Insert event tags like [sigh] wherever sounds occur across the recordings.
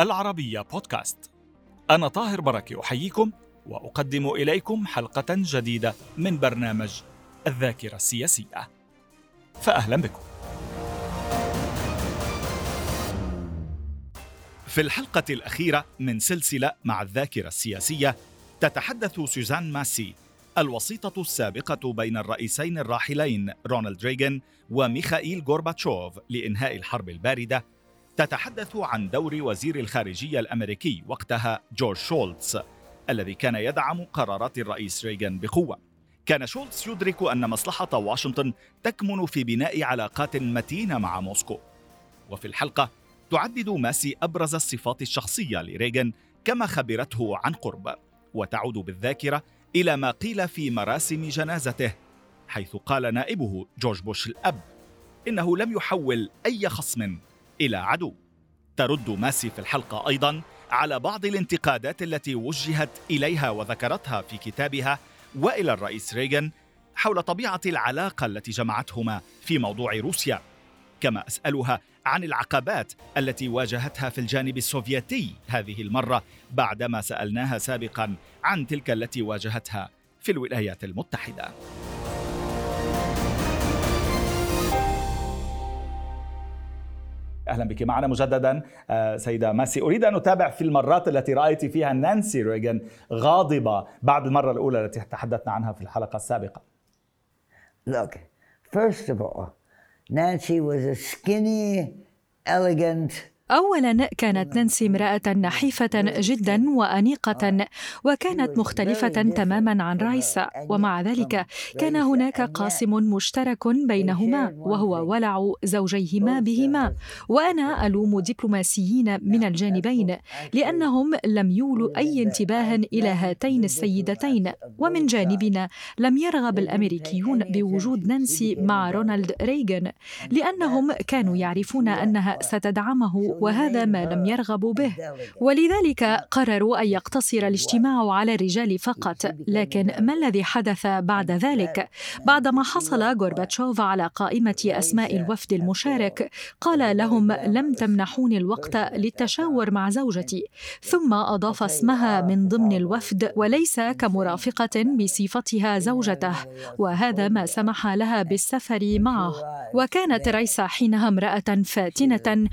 العربية بودكاست. أنا طاهر بركة أحييكم وأقدم إليكم حلقة جديدة من برنامج الذاكرة السياسية. فأهلا بكم. في الحلقة الأخيرة من سلسلة مع الذاكرة السياسية تتحدث سوزان ماسي الوسيطة السابقة بين الرئيسين الراحلين رونالد ريغان وميخائيل غورباتشوف لإنهاء الحرب الباردة تتحدث عن دور وزير الخارجية الأمريكي وقتها جورج شولتز الذي كان يدعم قرارات الرئيس ريغان بقوة. كان شولتز يدرك أن مصلحة واشنطن تكمن في بناء علاقات متينة مع موسكو. وفي الحلقة تعدد ماسي أبرز الصفات الشخصية لريغان كما خبرته عن قرب. وتعود بالذاكرة إلى ما قيل في مراسم جنازته حيث قال نائبه جورج بوش الأب إنه لم يحول أي خصم إلى عدو. ترد ماسي في الحلقة أيضا على بعض الانتقادات التي وجهت إليها وذكرتها في كتابها وإلى الرئيس ريغان حول طبيعة العلاقة التي جمعتهما في موضوع روسيا. كما أسألها عن العقبات التي واجهتها في الجانب السوفيتي هذه المرة بعدما سألناها سابقا عن تلك التي واجهتها في الولايات المتحدة. أهلا بك معنا مجددا. آه، سيدة ماسي أريد أن أتابع في المرات التي رأيت فيها نانسي ريغان غاضبة بعد المرة الأولى التي تحدثنا عنها في الحلقة السابقة. Look, first of all, Nancy was a skinny, elegant, اولا كانت نانسي امرأة نحيفة جدا وأنيقة وكانت مختلفة تماما عن رايسا ومع ذلك كان هناك قاسم مشترك بينهما وهو ولع زوجيهما بهما. وأنا ألوم دبلوماسيين من الجانبين لأنهم لم يولوا أي انتباه إلى هاتين السيدتين. ومن جانبنا لم يرغب الأمريكيون بوجود نانسي مع رونالد ريغان لأنهم كانوا يعرفون أنها ستدعمه وهذا ما لم يرغبوا به. ولذلك قرروا أن يقتصر الاجتماع على الرجال فقط. لكن ما الذي حدث بعد ذلك؟ بعدما حصل غورباتشوف على قائمة أسماء الوفد المشارك قال لهم لم تمنحوني الوقت للتشاور مع زوجتي. ثم أضاف اسمها من ضمن الوفد وليس كمرافقة بصفتها زوجته. وهذا ما سمح لها بالسفر معه. وكانت ريسا حينها امرأة فاتنة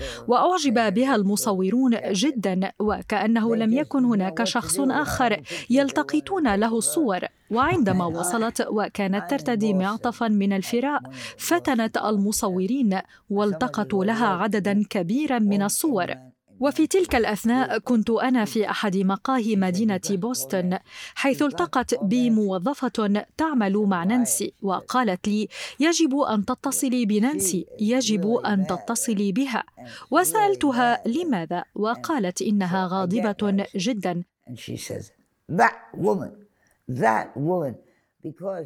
واعجب بها المصورون جدا وكأنه لم يكن هناك شخص آخر يلتقطون له الصور. وعندما وصلت وكانت ترتدي معطفا من الفراء فتنت المصورين والتقطوا لها عددا كبيرا من الصور. وفي تلك الأثناء كنت أنا في أحد مقاهي مدينة بوسطن حيث التقت بي موظفة تعمل مع نانسي وقالت لي يجب أن تتصلي بنانسي يجب أن تتصلي بها. وسألتها لماذا؟ وقالت إنها غاضبة جدا.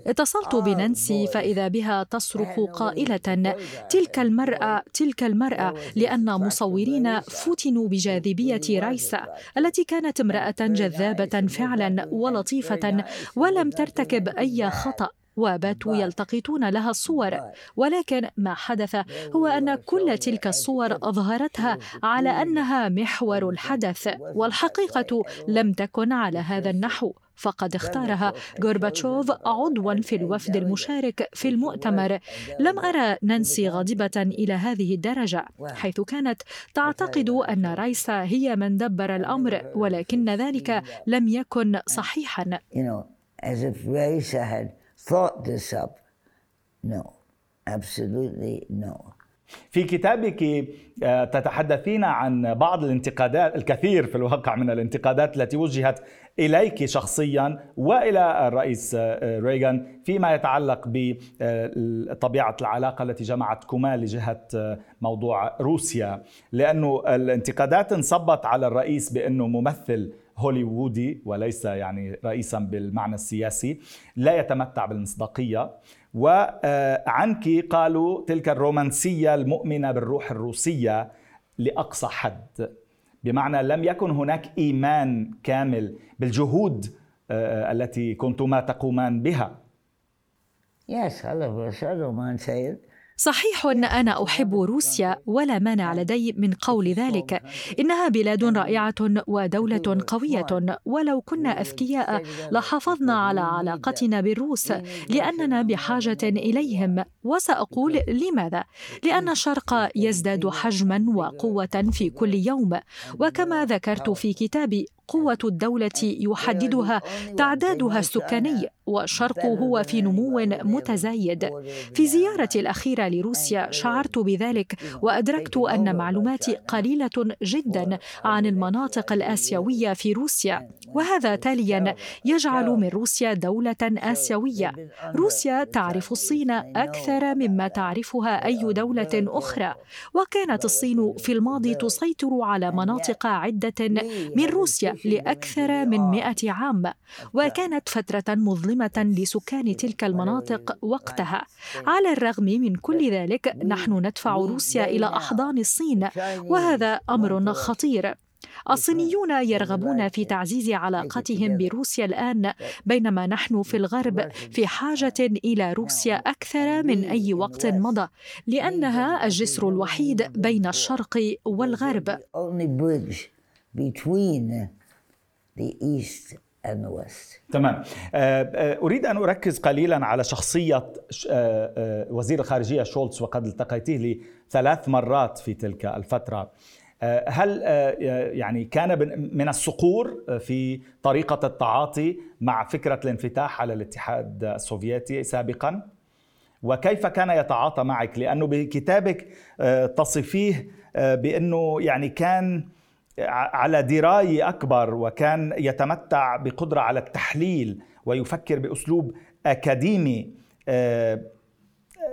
اتصلت بنانسي فإذا بها تصرخ قائلة تلك المرأة تلك المرأة لأن مصورين فتنوا بجاذبية رايسا التي كانت امرأة جذابة فعلا ولطيفة ولم ترتكب أي خطأ. وباتوا يلتقطون لها الصور. ولكن ما حدث هو أن كل تلك الصور أظهرتها على أنها محور الحدث والحقيقة لم تكن على هذا النحو. فقد اختارها غورباتشوف عضوا في الوفد المشارك في المؤتمر. لم أرى نانسي غاضبة إلى هذه الدرجة حيث كانت تعتقد أن رايسا هي من دبر الأمر ولكن ذلك لم يكن صحيحا. Thought this up. No, absolutely no. في كتابك تتحدثين عن بعض الانتقادات الكثير في الواقع من الانتقادات التي وجهت إليك شخصيا وإلى الرئيس ريغان فيما يتعلق بطبيعة العلاقة التي جمعتكما لجهة موضوع روسيا لأنه الانتقادات انصبت على الرئيس بأنه ممثل هوليوودي وليس يعني رئيسا بالمعنى السياسي لا يتمتع بالمصداقية. وعنك قالوا تلك الرومانسية المؤمنة بالروح الروسية لأقصى حد. بمعنى لم يكن هناك إيمان كامل بالجهود التي كنتما تقومان بها. Yes, love Russia. I صحيح أنا أحب روسيا ولا مانع لدي من قول ذلك. إنها بلاد رائعة ودولة قوية. ولو كنا أذكياء لحافظنا على علاقتنا بالروس لأننا بحاجة إليهم. وسأقول لماذا؟ لأن الشرق يزداد حجما وقوة في كل يوم. وكما ذكرت في كتابي قوة الدولة يحددها تعدادها السكاني والشرق هو في نمو متزايد. في زيارتي الأخيرة لروسيا شعرت بذلك وأدركت أن معلوماتي قليلة جدا عن المناطق الآسيوية في روسيا. وهذا تاليا يجعل من روسيا دولة آسيوية. روسيا تعرف الصين أكثر مما تعرفها أي دولة أخرى. وكانت الصين في الماضي تسيطر على مناطق عدة من روسيا. لأكثر من مئة عام وكانت فترة مظلمة لسكان تلك المناطق وقتها على الرغم من كل ذلك نحن ندفع روسيا إلى أحضان الصين وهذا أمر خطير الصينيون يرغبون في تعزيز علاقتهم بروسيا الان بينما نحن في الغرب في حاجة إلى روسيا أكثر من اي وقت مضى لانها الجسر الوحيد بين الشرق والغرب the East and West. تمام آه، آه، أريد أن أركز قليلا على شخصية آه، وزير الخارجية شولتز وقد التقيته لي ثلاث مرات في تلك الفترة هل يعني كان من الصقور في طريقة التعاطي مع فكرة الانفتاح على الاتحاد السوفيتي سابقا؟ وكيف كان يتعاطى معك؟ لأنه بكتابك تصفيه بأنه يعني كان على دراية أكبر وكان يتمتع بقدرة على التحليل ويفكر بأسلوب أكاديمي آه،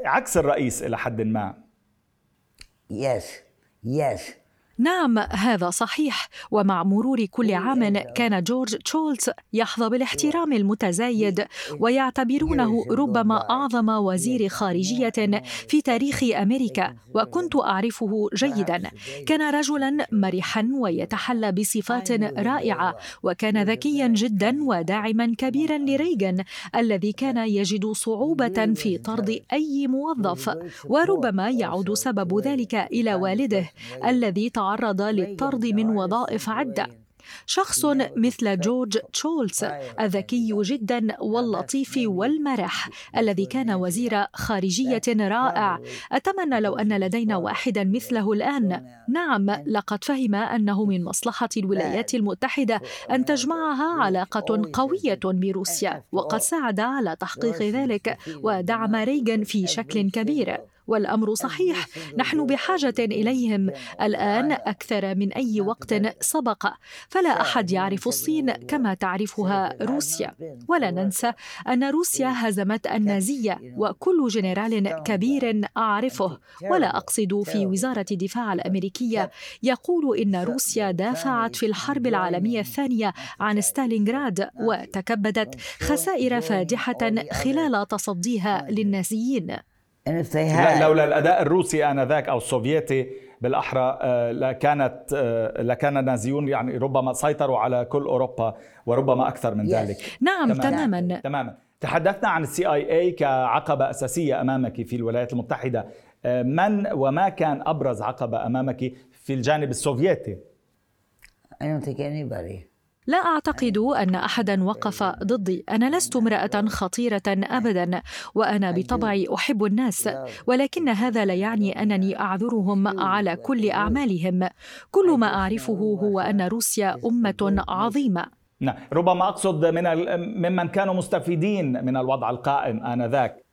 عكس الرئيس إلى حد ما Yes, yes. نعم هذا صحيح ومع مرور كل عام كان جورج تشولز يحظى بالاحترام المتزايد ويعتبرونه ربما اعظم وزير خارجيه في تاريخ أمريكا وكنت اعرفه جيدا كان رجلا مرحا ويتحلى بصفات رائعه وكان ذكيا جدا وداعما كبيرا لريغان الذي كان يجد صعوبه في طرد اي موظف وربما يعود سبب ذلك إلى والده الذي تعرض للطرد من وظائف عدة. شخص مثل جورج تشولز الذكي جدا واللطيف والمرح الذي كان وزير خارجية رائع. أتمنى لو أن لدينا واحدا مثله الآن. نعم لقد فهم أنه من مصلحة الولايات المتحدة أن تجمعها علاقة قوية بروسيا وقد ساعد على تحقيق ذلك ودعم ريغان في شكل كبير. والأمر صحيح. نحن بحاجة إليهم الآن أكثر من أي وقت سبق. فلا أحد يعرف الصين كما تعرفها روسيا. ولا ننسى أن روسيا هزمت النازية وكل جنرال كبير أعرفه. ولا أقصد في وزارة الدفاع الأمريكية يقول إن روسيا دافعت في الحرب العالمية الثانية عن ستالينغراد وتكبدت خسائر فادحة خلال تصديها للنازيين. لولا الأداء الروسي آنذاك أو السوفيتي بالأحرى آه، لكانت آه، لكان النازيون يعني ربما سيطروا على كل أوروبا وربما أكثر من ذلك. نعم تماما. تماما, تماما. تحدثنا عن ال CIA كعقبة أساسية أمامك في الولايات المتحدة. آه، من وما كان أبرز عقبة أمامك في الجانب السوفيتي؟ I don't think anybody. لا أعتقد أن احدا وقف ضدي. أنا لست امرأة خطيرة ابدا وأنا بطبعي أحب الناس ولكن هذا لا يعني أنني أعذرهم على كل أعمالهم. كل ما أعرفه هو أن روسيا أمة عظيمة. نعم ربما أقصد من ممن كانوا مستفيدين من الوضع القائم آنذاك.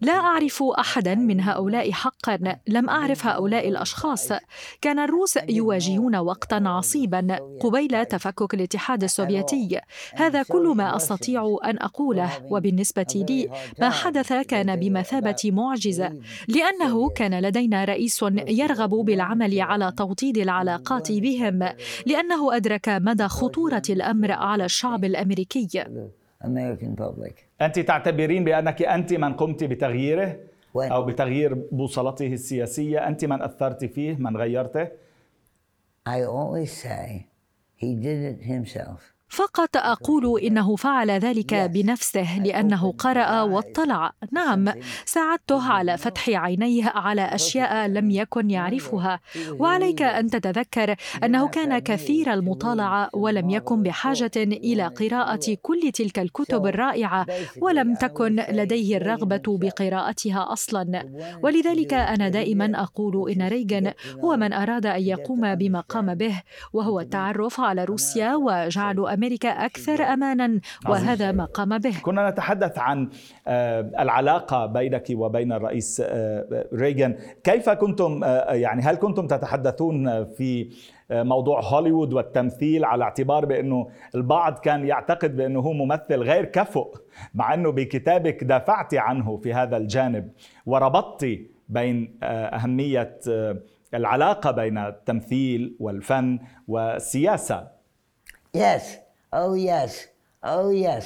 لا أعرف أحدا من هؤلاء حقا. لم أعرف هؤلاء الأشخاص. كان الروس يواجهون وقتا عصيبا قبيل تفكك الاتحاد السوفيتي. هذا كل ما أستطيع أن أقوله. وبالنسبة لي ما حدث كان بمثابة معجزة لأنه كان لدينا رئيس يرغب بالعمل على توطيد العلاقات بهم لأنه أدرك مدى خطورة الأمر على الشعب الأمريكي. American public. أنت تعتبرين بأنك أنت من قمت بتغييره أو بتغيير بوصلته السياسية أنت من أثرت فيه من غيرته I always say he did it himself. فقط أقول إنه فعل ذلك بنفسه لأنه قرأ واطلع. نعم ساعدته على فتح عينيه على أشياء لم يكن يعرفها. وعليك أن تتذكر أنه كان كثير المطالعة ولم يكن بحاجة إلى قراءة كل تلك الكتب الرائعة ولم تكن لديه الرغبة بقراءتها أصلا. ولذلك أنا دائما أقول إن ريغان هو من أراد أن يقوم بما قام به وهو التعرف على روسيا وجعل أمريكا أكثر أمانا وهذا ما قام به. كنا نتحدث عن آه، العلاقة بينك وبين الرئيس آه، ريغان. كيف كنتم آه، يعني هل كنتم تتحدثون في موضوع هوليوود والتمثيل على اعتبار بأنه البعض كان يعتقد بأنه هو ممثل غير كفؤ مع أنه بكتابك دافعت عنه في هذا الجانب وربطت بين أهمية العلاقة بين التمثيل والفن والسياسة؟ Yes. Oh, yes. Oh, yes.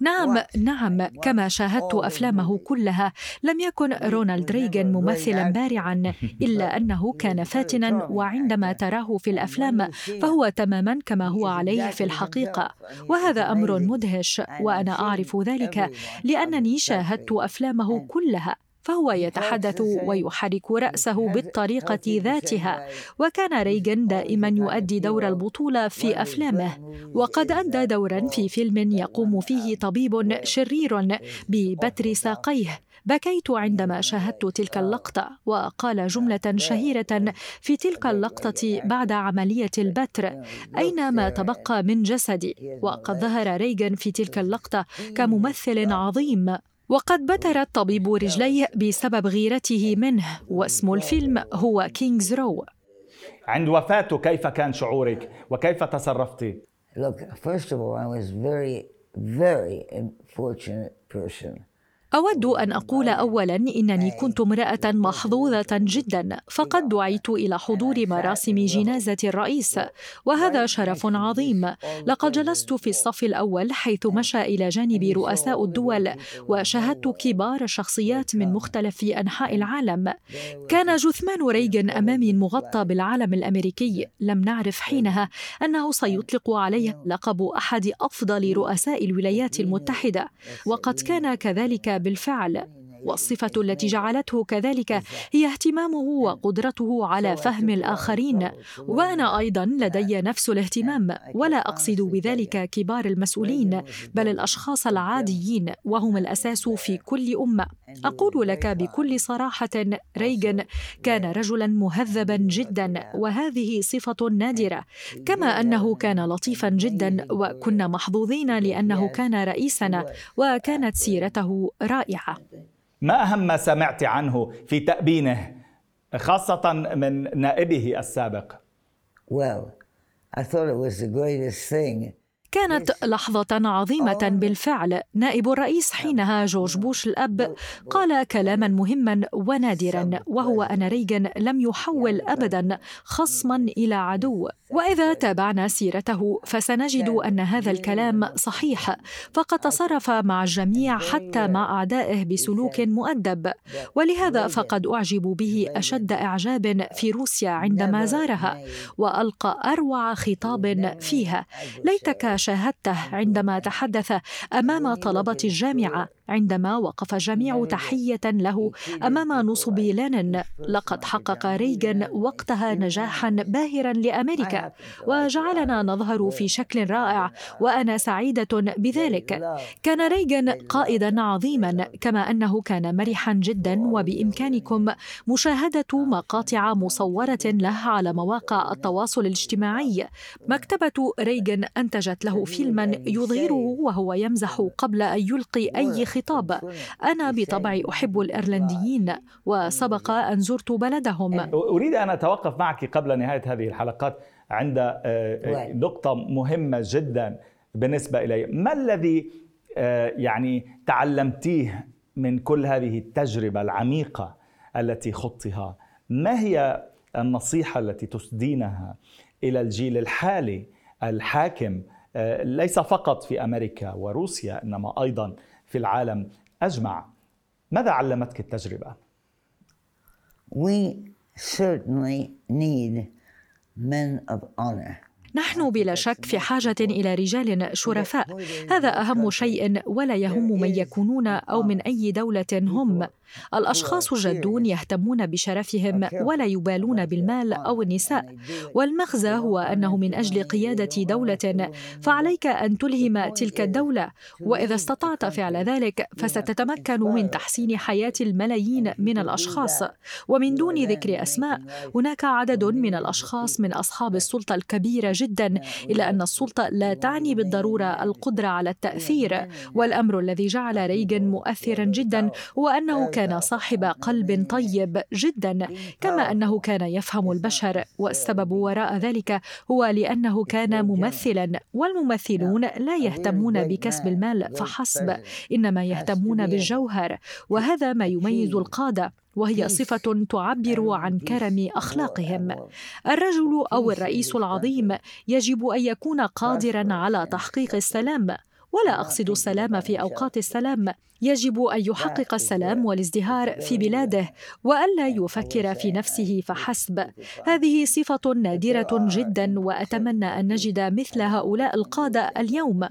نعم نعم. كما شاهدت أفلامه كلها. لم يكن رونالد ريغان ممثلا بارعا إلا أنه كان فاتنا وعندما تراه في الأفلام فهو تماما كما هو عليه في الحقيقة. وهذا أمر مدهش وأنا أعرف ذلك لأنني شاهدت أفلامه كلها. فهو يتحدث ويحرك رأسه بالطريقة ذاتها. وكان ريغن دائما يؤدي دور البطولة في أفلامه. وقد أدى دورا في فيلم يقوم فيه طبيب شرير ببتر ساقيه. بكيت عندما شاهدت تلك اللقطة. وقال جملة شهيرة في تلك اللقطة بعد عملية البتر. أين ما تبقى من جسدي؟ وقد ظهر ريغان في تلك اللقطة كممثل عظيم. وقد بتر الطبيب رجليه بسبب غيرته منه واسم الفيلم هو كينجز رو عند وفاته كيف كان شعورك وكيف تصرفتي؟ Look, first of all, I was very, very fortunate person. أود أن أقول أولا إنني كنت امرأة محظوظة جدا فقد دعيت إلى حضور مراسم جنازة الرئيس وهذا شرف عظيم. لقد جلست في الصف الأول حيث مشى إلى جانبي رؤساء الدول وشاهدت كبار الشخصيات من مختلف أنحاء العالم. كان جثمان ريغن أمامي المغطى بالعلم الأمريكي. لم نعرف حينها أنه سيطلق عليه لقب أحد أفضل رؤساء الولايات المتحدة وقد كان كذلك بالفعل. والصفة التي جعلته كذلك هي اهتمامه وقدرته على فهم الآخرين. وأنا أيضا لدي نفس الاهتمام ولا أقصد بذلك كبار المسؤولين بل الأشخاص العاديين وهم الأساس في كل أمة. أقول لك بكل صراحة ريغن كان رجلا مهذبا جدا وهذه صفة نادرة. كما أنه كان لطيفا جدا وكنا محظوظين لأنه كان رئيسنا وكانت سيرته رائعة. ما أهم ما سمعت عنه في تأبينه خاصة من نائبه السابق؟ Well, I thought it was the greatest thing. كانت لحظة عظيمة بالفعل. نائب الرئيس حينها جورج بوش الأب قال كلاما مهما ونادرا وهو أن ريغن لم يحول أبدا خصما إلى عدو. وإذا تابعنا سيرته فسنجد أن هذا الكلام صحيح فقد تصرف مع الجميع حتى مع أعدائه بسلوك مؤدب. ولهذا فقد أعجب به أشد إعجاب في روسيا عندما زارها وألقى أروع خطاب فيها ليتك شاهدته عندما تحدث أمام طلبة الجامعة. عندما وقف الجميع تحية له أمام نصب لينين لقد حقق ريغان وقتها نجاحا باهرا لأمريكا. وجعلنا نظهر في شكل رائع. وأنا سعيدة بذلك. كان ريغان قائدا عظيما. كما أنه كان مرحا جدا وبإمكانكم. مشاهدة مقاطع مصورة له على مواقع التواصل الاجتماعي. مكتبة ريغان أنتجت له فيلما يظهره وهو يمزح قبل أن يلقي أي خطاب أنا بطبعي أحب الإيرلنديين وسبق أن زرت بلدهم. أريد أن أتوقف معك قبل نهاية هذه الحلقات عند آه، آه، نقطة مهمة جدا بالنسبة إلي. ما الذي آه، يعني تعلمتيه من كل هذه التجربة العميقة التي خضتها؟ ما هي النصيحة التي تسدينها إلى الجيل الحالي الحاكم؟ ليس فقط في أمريكا وروسيا إنما أيضا في العالم أجمع ماذا علمتك التجربة؟ We certainly need men of honor. نحن بلا شك في حاجة إلى رجال شرفاء هذا أهم شيء ولا يهم من يكونون أو من أي دولة هم الأشخاص الجادون يهتمون بشرفهم ولا يبالون بالمال أو النساء. والمغزى هو أنه من أجل قيادة دولة. فعليك أن تلهم تلك الدولة. وإذا استطعت فعل ذلك فستتمكن من تحسين حياة الملايين من الأشخاص. ومن دون ذكر أسماء هناك عدد من الأشخاص من أصحاب السلطة الكبيرة جدا إلا أن السلطة لا تعني بالضرورة القدرة على التأثير. والأمر الذي جعل ريغن مؤثرا جدا هو أنه كان كان صاحب قلب طيب جدا كما أنه كان يفهم البشر والسبب وراء ذلك هو لأنه كان ممثلا والممثلون لا يهتمون بكسب المال فحسب إنما يهتمون بالجوهر وهذا ما يميز القادة وهي صفة تعبر عن كرم أخلاقهم. الرجل أو الرئيس العظيم يجب أن يكون قادرا على تحقيق السلام. ولا أقصد السلام في أوقات السلام. يجب أن يحقق السلام والازدهار في بلاده والا يفكر في نفسه فحسب. هذه صفة نادرة جدا وأتمنى أن نجد مثل هؤلاء القادة اليوم.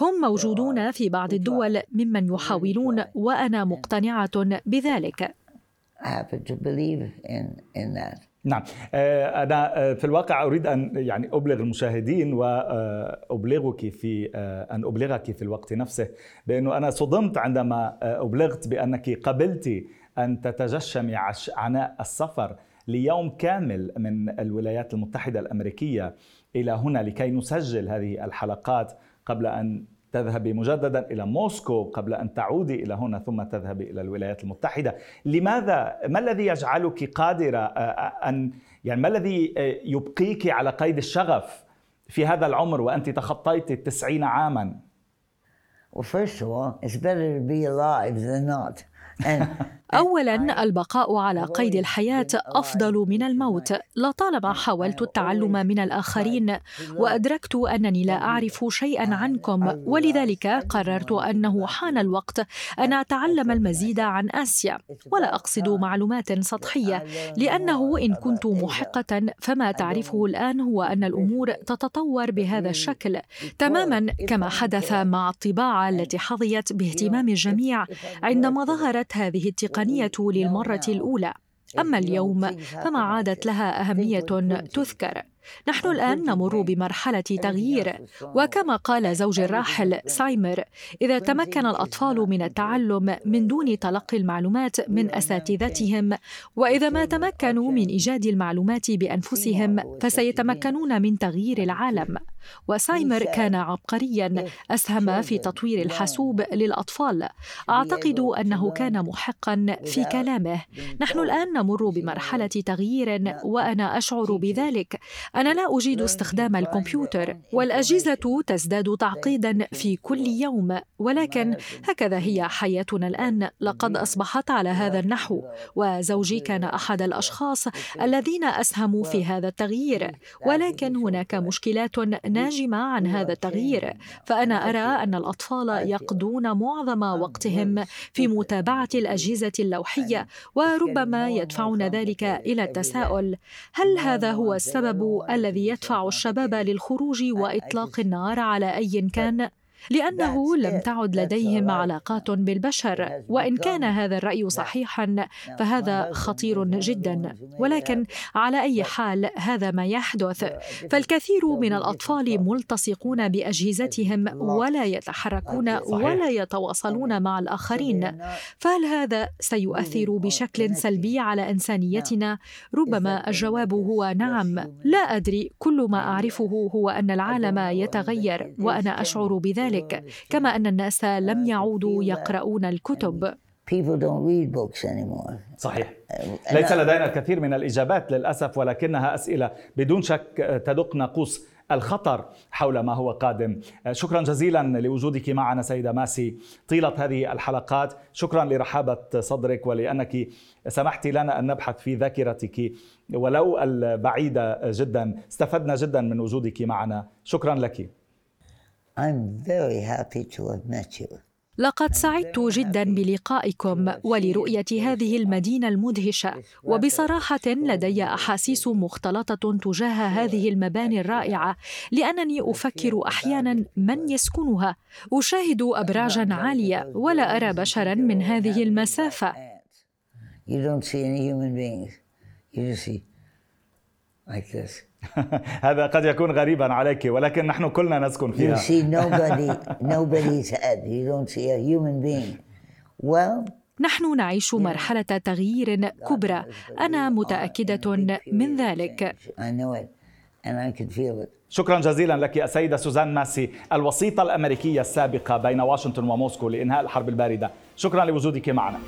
هم موجودون في بعض الدول ممن يحاولون وأنا مقتنعة بذلك. نعم. آه، أنا آه، في الواقع أريد أن يعني أبلغ المشاهدين وأبلغك في آه، أن أبلغك في الوقت نفسه بأنه أنا صدمت عندما أبلغت بأنك قبلت أن تتجشمي عناء السفر ليوم كامل من الولايات المتحدة الأمريكية إلى هنا لكي نسجل هذه الحلقات قبل أن تذهبي مجددا إلى موسكو قبل أن تعودي إلى هنا ثم تذهبي إلى الولايات المتحدة. لماذا؟ ما الذي يجعلك قادرة آه، آه، ان يعني ما الذي آه، يبقيك على قيد الشغف في هذا العمر وأنت تخطيت التسعين عاما؟ Well, first of all, it's better to be alive than not. [laughs] اولا البقاء على قيد الحياة أفضل من الموت. لطالما حاولت التعلم من الآخرين وأدركت أنني لا أعرف شيئا عنكم. ولذلك قررت أنه حان الوقت أن أتعلم المزيد عن آسيا. ولا أقصد معلومات سطحية لأنه إن كنت محقة فما تعرفه الآن هو أن الأمور تتطور بهذا الشكل. تماما كما حدث مع الطباعة التي حظيت باهتمام الجميع عندما ظهرت هذه التقنيه التقنية للمرة الأولى. أما اليوم فما عادت لها أهمية تذكر. نحن الآن نمر بمرحلة تغيير وكما قال زوجي الراحل سايمر إذا تمكن الأطفال من التعلم من دون تلقي المعلومات من أساتذتهم وإذا ما تمكنوا من إيجاد المعلومات بأنفسهم فسيتمكنون من تغيير العالم. وسايمر كان عبقريا أسهم في تطوير الحاسوب للأطفال. أعتقد أنه كان محقا في كلامه. نحن الآن نمر بمرحلة تغيير وأنا أشعر بذلك. أنا لا أجيد استخدام الكمبيوتر والأجهزة تزداد تعقيدا في كل يوم ولكن هكذا هي حياتنا الآن. لقد أصبحت على هذا النحو وزوجي كان أحد الأشخاص الذين أسهموا في هذا التغيير ولكن هناك مشكلات ناجمة عن هذا التغيير. فأنا أرى أن الأطفال يقضون معظم وقتهم في متابعة الأجهزة اللوحية وربما يدفعون ذلك إلى التساؤل هل هذا هو السبب الذي يدفع الشباب للخروج وإطلاق النار على أي كان. لأنه لم تعد لديهم علاقات بالبشر وإن كان هذا الرأي صحيحا فهذا خطير جدا. ولكن على أي حال هذا ما يحدث. فالكثير من الأطفال ملتصقون بأجهزتهم ولا يتحركون ولا يتواصلون مع الآخرين. فهل هذا سيؤثر بشكل سلبي على إنسانيتنا؟ ربما الجواب هو نعم. لا أدري. كل ما أعرفه هو أن العالم يتغير وأنا أشعر بذلك. ذلك كما أن الناس لم يعودوا يقرؤون الكتب. صحيح. ليس لدينا الكثير من الإجابات للأسف ولكنها أسئلة بدون شك تدق ناقوس الخطر حول ما هو قادم. شكرا جزيلا لوجودك معنا سيدة ماسي طيلة هذه الحلقات. شكرا لرحابة صدرك ولأنك سمحت لنا أن نبحث في ذاكرتك ولو البعيدة جدا. استفدنا جدا من وجودك معنا. شكرا لك. I'm very happy to have met you. لقد سعدت جدا بلقائكم ولرؤية هذه المدينة المدهشة. وبصراحة لدي أحاسيس مختلطة تجاه هذه المباني الرائعة لأنني أفكر أحيانا من يسكنها. أشاهد ابراجا عالية ولا أرى بشرا من هذه المسافة. [laughs] هذا قد يكون غريبا عليك ولكن نحن كلنا نسكن فيها. You see [laughs] nobody, nobody's head. You don't see a human being. Well, نحن نعيش مرحلة تغيير كبرى. أنا متأكدة من ذلك. شكرا جزيلا لك السيدة سوزان ماسي الوسيطة الأمريكية السابقة بين واشنطن وموسكو لإنهاء الحرب الباردة. شكرا لوجودك معنا.